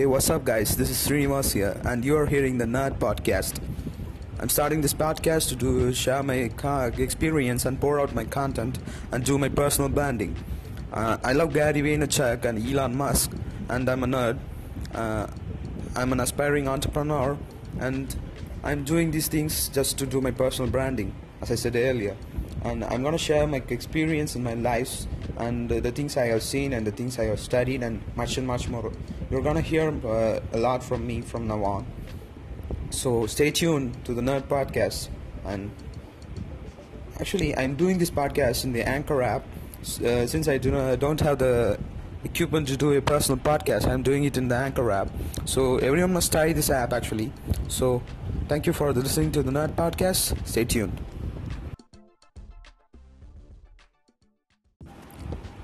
Hey, what's up, guys? This is Srinivas here, and you're hearing the Nerd Podcast. I'm starting this podcast to share my experience and pour out my content and do my personal branding. Uh, I love Gary Vaynerchuk and Elon Musk, and I'm a nerd. Uh, I'm an aspiring entrepreneur, and I'm doing these things just to do my personal branding, as I said earlier. And I'm gonna share my experience in my lives and uh, the things I have seen and the things I have studied and much and much more. You're gonna hear uh, a lot from me from now on. So stay tuned to the Nerd Podcast. And actually, I'm doing this podcast in the Anchor app. Uh, since I do not, don't have the equipment to do a personal podcast, I'm doing it in the Anchor app. So everyone must try this app actually. So thank you for listening to the Nerd Podcast. Stay tuned.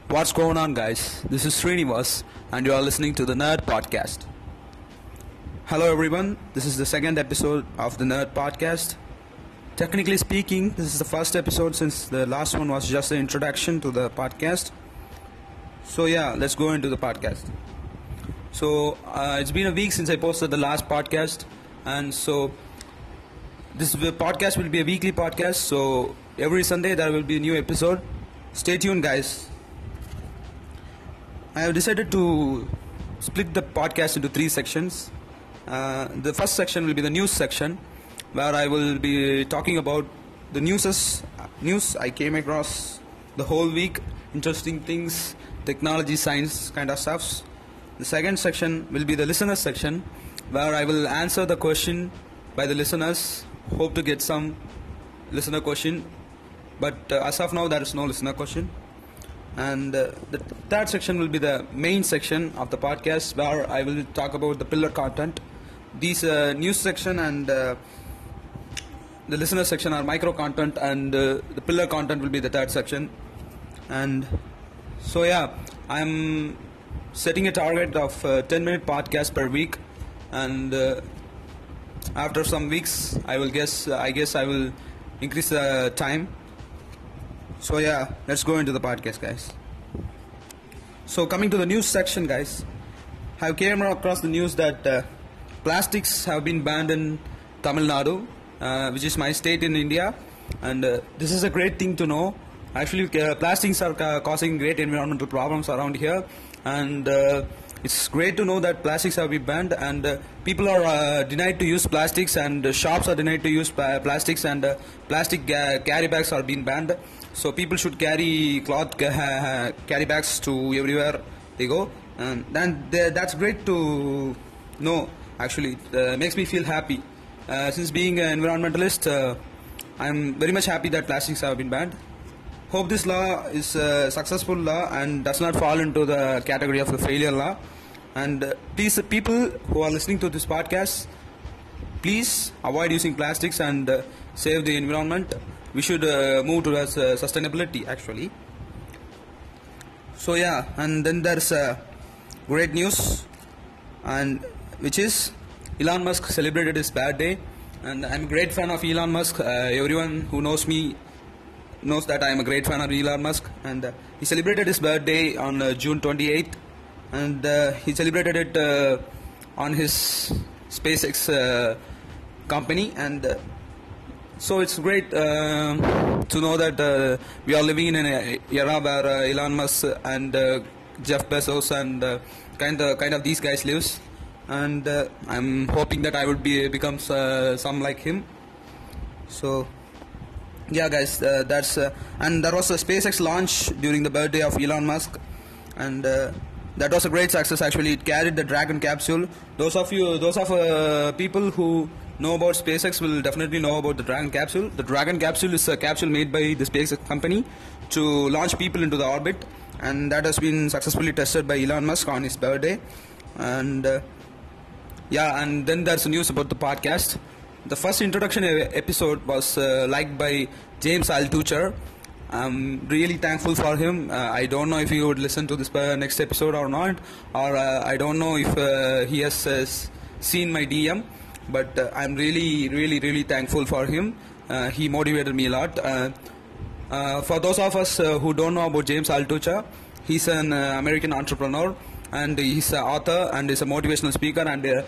What's going on, guys? This is Srinivas, and you are listening to the Nerd Podcast. Hello, everyone. This is the second episode of the Nerd Podcast. Technically speaking, this is the first episode since the last one was just the introduction to the podcast. So, yeah, let's go into the podcast. So, uh, it's been a week since I posted the last podcast, and so this podcast will be a weekly podcast. So, every Sunday there will be a new episode. Stay tuned, guys. I have decided to split the podcast into three sections. Uh, the first section will be the news section, where I will be talking about the newses, news I came across the whole week, interesting things, technology, science kind of stuffs. The second section will be the listener section, where I will answer the question by the listeners. Hope to get some listener question, but uh, as of now, there is no listener question and uh, the third section will be the main section of the podcast where I will talk about the pillar content. These uh, news section and uh, the listener section are micro content, and uh, the pillar content will be the third section. And so yeah, I'm setting a target of uh, 10 minute podcast per week, and uh, after some weeks, I will guess I guess I will increase the time so yeah, let's go into the podcast, guys. So coming to the news section, guys, I came across the news that uh, plastics have been banned in Tamil Nadu, uh, which is my state in India, and uh, this is a great thing to know. Actually, uh, plastics are ca- causing great environmental problems around here, and uh, it's great to know that plastics have been banned and uh, people are uh, denied to use plastics and uh, shops are denied to use pla- plastics and uh, plastic carry bags are being banned. So people should carry cloth ca- carry bags to everywhere they go. And th- that's great to know actually. It uh, makes me feel happy. Since being an environmentalist i'm very much happy that plastics have been banned. Hope this law is a successful law and does not fall into the category of a failure law. And uh, please, uh, people who are listening to this podcast, please avoid using plastics and uh, save the environment. We should uh, move towards uh, sustainability actually. So yeah, and then there's uh, great news, and which is Elon Musk celebrated his birthday, and I'm a great fan of Elon Musk. Everyone who knows me knows that I am a great fan of Elon Musk, and he celebrated his birthday on June 28th, and uh, he celebrated it uh, on his SpaceX uh, company, and uh, so it's great uh, to know that uh, we are living in an era where Elon Musk and Jeff Bezos and kind of kind of these guys lives, and I'm hoping that I would be becomes uh, some like him. So yeah guys that's and there was a SpaceX launch during the birthday of Elon Musk. And that was a great success actually. It carried the Dragon capsule. Those of you those of uh, people who know about SpaceX will definitely know about the Dragon capsule. The Dragon capsule is a capsule made by the SpaceX company to launch people into the orbit and that has been successfully tested by Elon Musk on his birthday. And uh, yeah and then there's news about the podcast. The first introduction episode was uh, liked by James Altucher. I'm really thankful for him. Uh, I don't know if he would listen to this next episode or not, or uh, I don't know if uh, he has uh, seen my DM, but uh, I'm really, really, really thankful for him. Uh, he motivated me a lot. For those of us who don't know about James Altucher, he's an American entrepreneur and he's an author and he's a motivational speaker and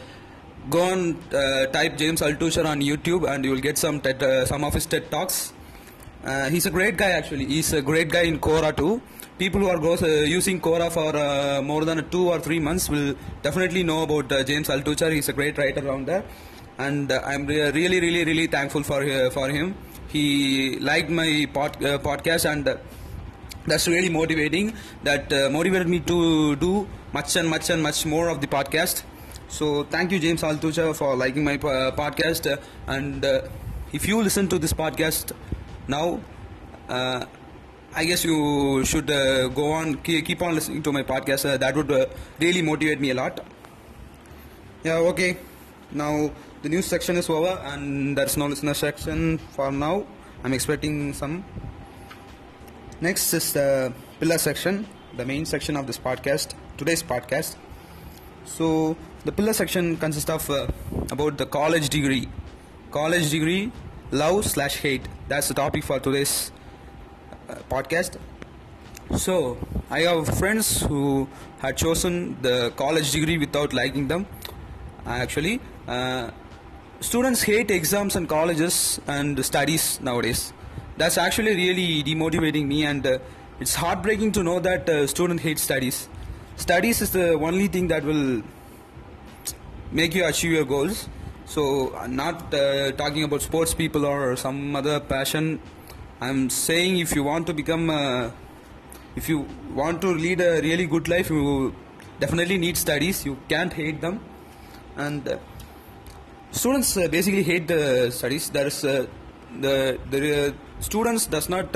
go and type James Altucher on YouTube and you will get some TED, some of his TED talks. Uh, he's a great guy actually. He's a great guy in Quora too. People who are goes, uh, using Quora for uh, more than two or three months will definitely know about uh, James Altucher. He's a great writer around there, and uh, I'm re- really, really, really thankful for for him. He liked my pod, podcast and. That's really motivating that motivated me to do much and much and much more of the podcast so thank you james Altucher, for liking my podcast and if you listen to this podcast now uh, i guess you should uh, go on keep, on listening to my podcast. Uh, that would uh, really motivate me a lot. Yeah okay. Now the news section is over and there's no listener section for now. I'm expecting some. Next is the pillar section, the main section of this podcast, today's podcast. So the pillar section consists of uh, about the college degree, college degree, love slash hate. That's the topic for today's uh, podcast. So I have friends who had chosen the college degree without liking them. Actually, uh, students hate exams and colleges and studies nowadays that's actually really demotivating me and uh, it's heartbreaking to know that uh, student hates studies studies is the only thing that will make you achieve your goals so not uh, talking about sports people or some other passion i'm saying if you want to become uh, if you want to lead a really good life you definitely need studies. You can't hate them. And uh, students uh, basically hate the studies. There is uh, the the uh, students does not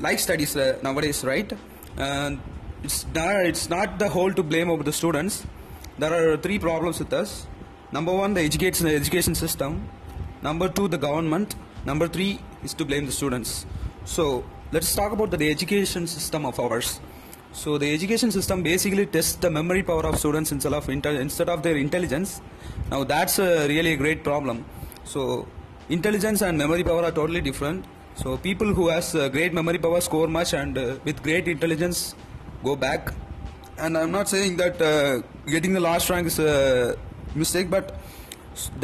like studies nowadays right? And it's not it's not the whole to blame over the students. There are three problems with us number one the education education system. Number two the government. Number three is to blame the students. So let's talk about the, the education system of ours. So the education system basically tests the memory power of students instead of instead of their intelligence. Now that's a really a great problem. So intelligence and memory power are totally different. So people who has uh, great memory power score much and uh, with great intelligence go back. And i'm not saying that uh, getting the last rank is a mistake but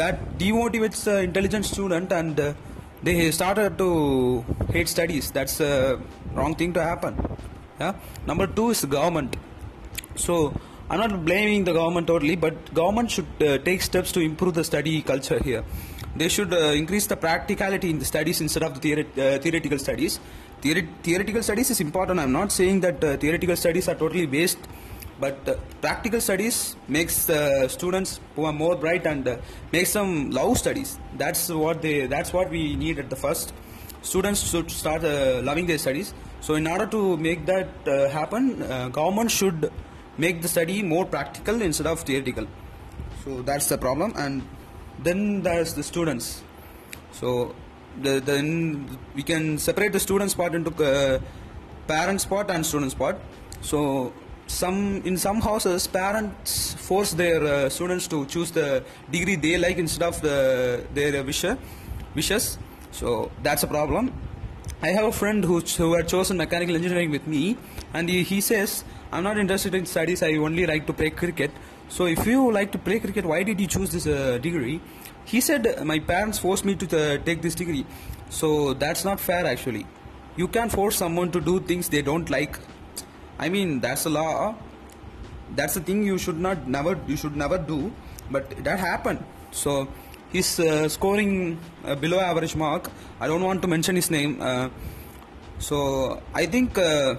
that demotivates the intelligent student and uh, they started to hate studies that's a wrong thing to happen yeah number two is government so I'm not blaming the government totally, but government should uh, take steps to improve the study culture here. They should uh, increase the practicality in the studies instead of the uh, theoretical studies. Theoret- theoretical studies is important. I'm not saying that uh, theoretical studies are totally waste, but uh, practical studies makes students who are more bright and uh, makes them love studies. That's what they. That's what we need at the first students should start uh, loving their studies. So, in order to make that happen, government should make the study more practical instead of theoretical. So that's the problem, and then there's the students. So the, then we can separate the students part into uh, parents part and students part. So some in some houses parents force their uh, students to choose the degree they like instead of the their wish, wishes. So that's a problem. I have a friend who, who had chosen mechanical engineering with me, and he, he says, I'm not interested in studies, I only like to play cricket. So, if you like to play cricket, why did you choose this uh, degree? He said, My parents forced me to uh, take this degree. So, that's not fair actually. You can't force someone to do things they don't like. I mean, that's a law. That's the thing you should not never you should never do. But that happened. So he's uh, scoring uh, below average mark. I don't want to mention his name. Uh, so I think uh,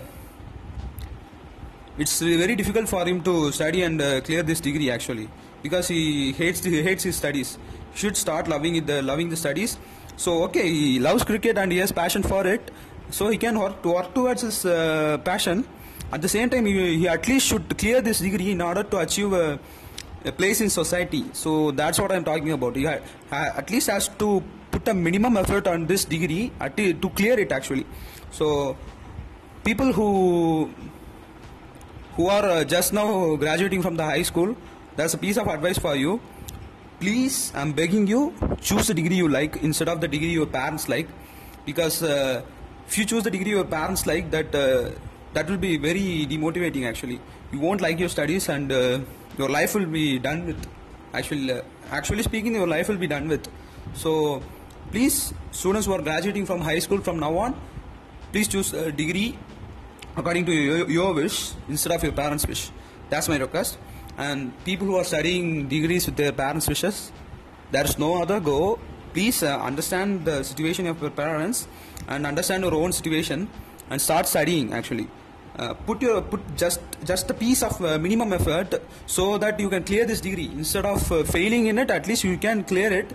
it's very difficult for him to study and uh, clear this degree actually because he hates he hates his studies. He should start loving it, the loving the studies. So okay, he loves cricket and he has passion for it. So he can work, work towards his uh, passion. At the same time, he, he at least should clear this degree in order to achieve a, a place in society. So that's what I'm talking about. He ha- at least has to put a minimum effort on this degree at, to clear it actually. So people who who are uh, just now graduating from the high school, there's a piece of advice for you. Please, I'm begging you, choose the degree you like instead of the degree your parents like, because uh, if you choose the degree your parents like, that uh, that will be very demotivating actually. You won't like your studies and uh, your life will be done with actually uh, actually speaking your life will be done with. So please students who are graduating from high school from now on please choose a degree according to your, your wish instead of your parents wish. That's my request. And people who are studying degrees with their parents wishes there's no other go. Please uh, understand the situation of your parents and understand your own situation and start studying actually. Uh, put your put just just a piece of uh, minimum effort so that you can clear this degree. Instead of uh, failing in it at least you can clear it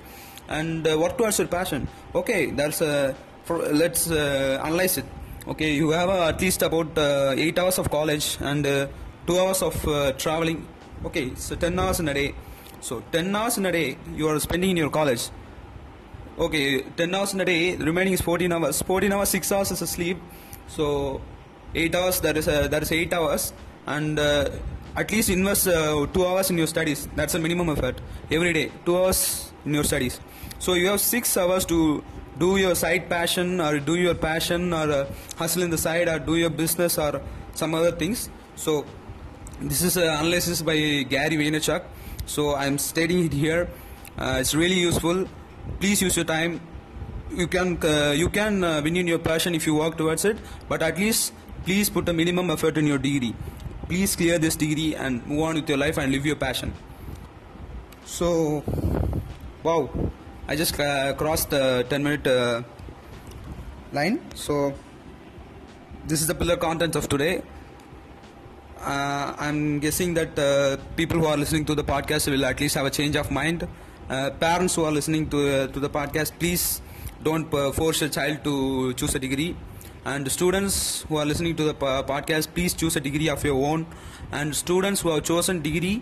and uh, work towards your passion. Okay that's uh, for, let's uh, analyze it. Okay you have at least about uh, 8 hours of college and uh, 2 hours of traveling. Okay so 10 hours in a day. So 10 hours in a day you are spending in your college. Okay 10 hours in a day remaining is 14 hours. 14 hours 6 hours is a sleep so 8 hours there is a, that is 8 hours and uh, at least invest uh, 2 hours in your studies that's a minimum effort every day 2 hours in your studies so you have 6 hours to do your side passion or do your passion or uh, hustle in the side or do your business or some other things so this is an analysis by Gary Vaynerchuk. So I'm stating it here. Uh, it's really useful. Please use your time. You can uh, you can uh, win in your passion if you work towards it. But at least please put a minimum effort in your degree. Please clear this degree and move on with your life and live your passion. So, wow, I just uh, crossed the 10 minute uh, line. So this is the pillar content of today uh, I'm guessing that uh, people who are listening to the podcast will at least have a change of mind. Parents who are listening to to the podcast, please don't uh, force a child to choose a degree. And students who are listening to the podcast, please choose a degree of your own. And students who have chosen degree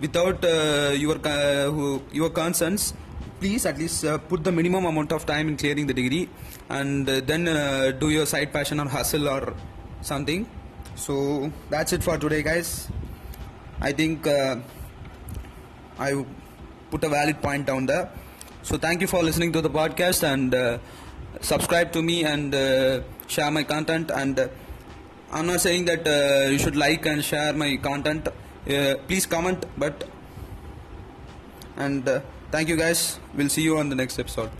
without uh, your uh, your concerns, please at least uh, put the minimum amount of time in clearing the degree, and uh, then uh, do your side passion or hustle or something. So that's it for today, guys. I think I put a valid point down there. So thank you for listening to the podcast and uh, subscribe to me and uh, share my content. And uh, I'm not saying that uh, you should like and share my content. Uh, please comment, but and uh, thank you guys. We'll see you on the next episode.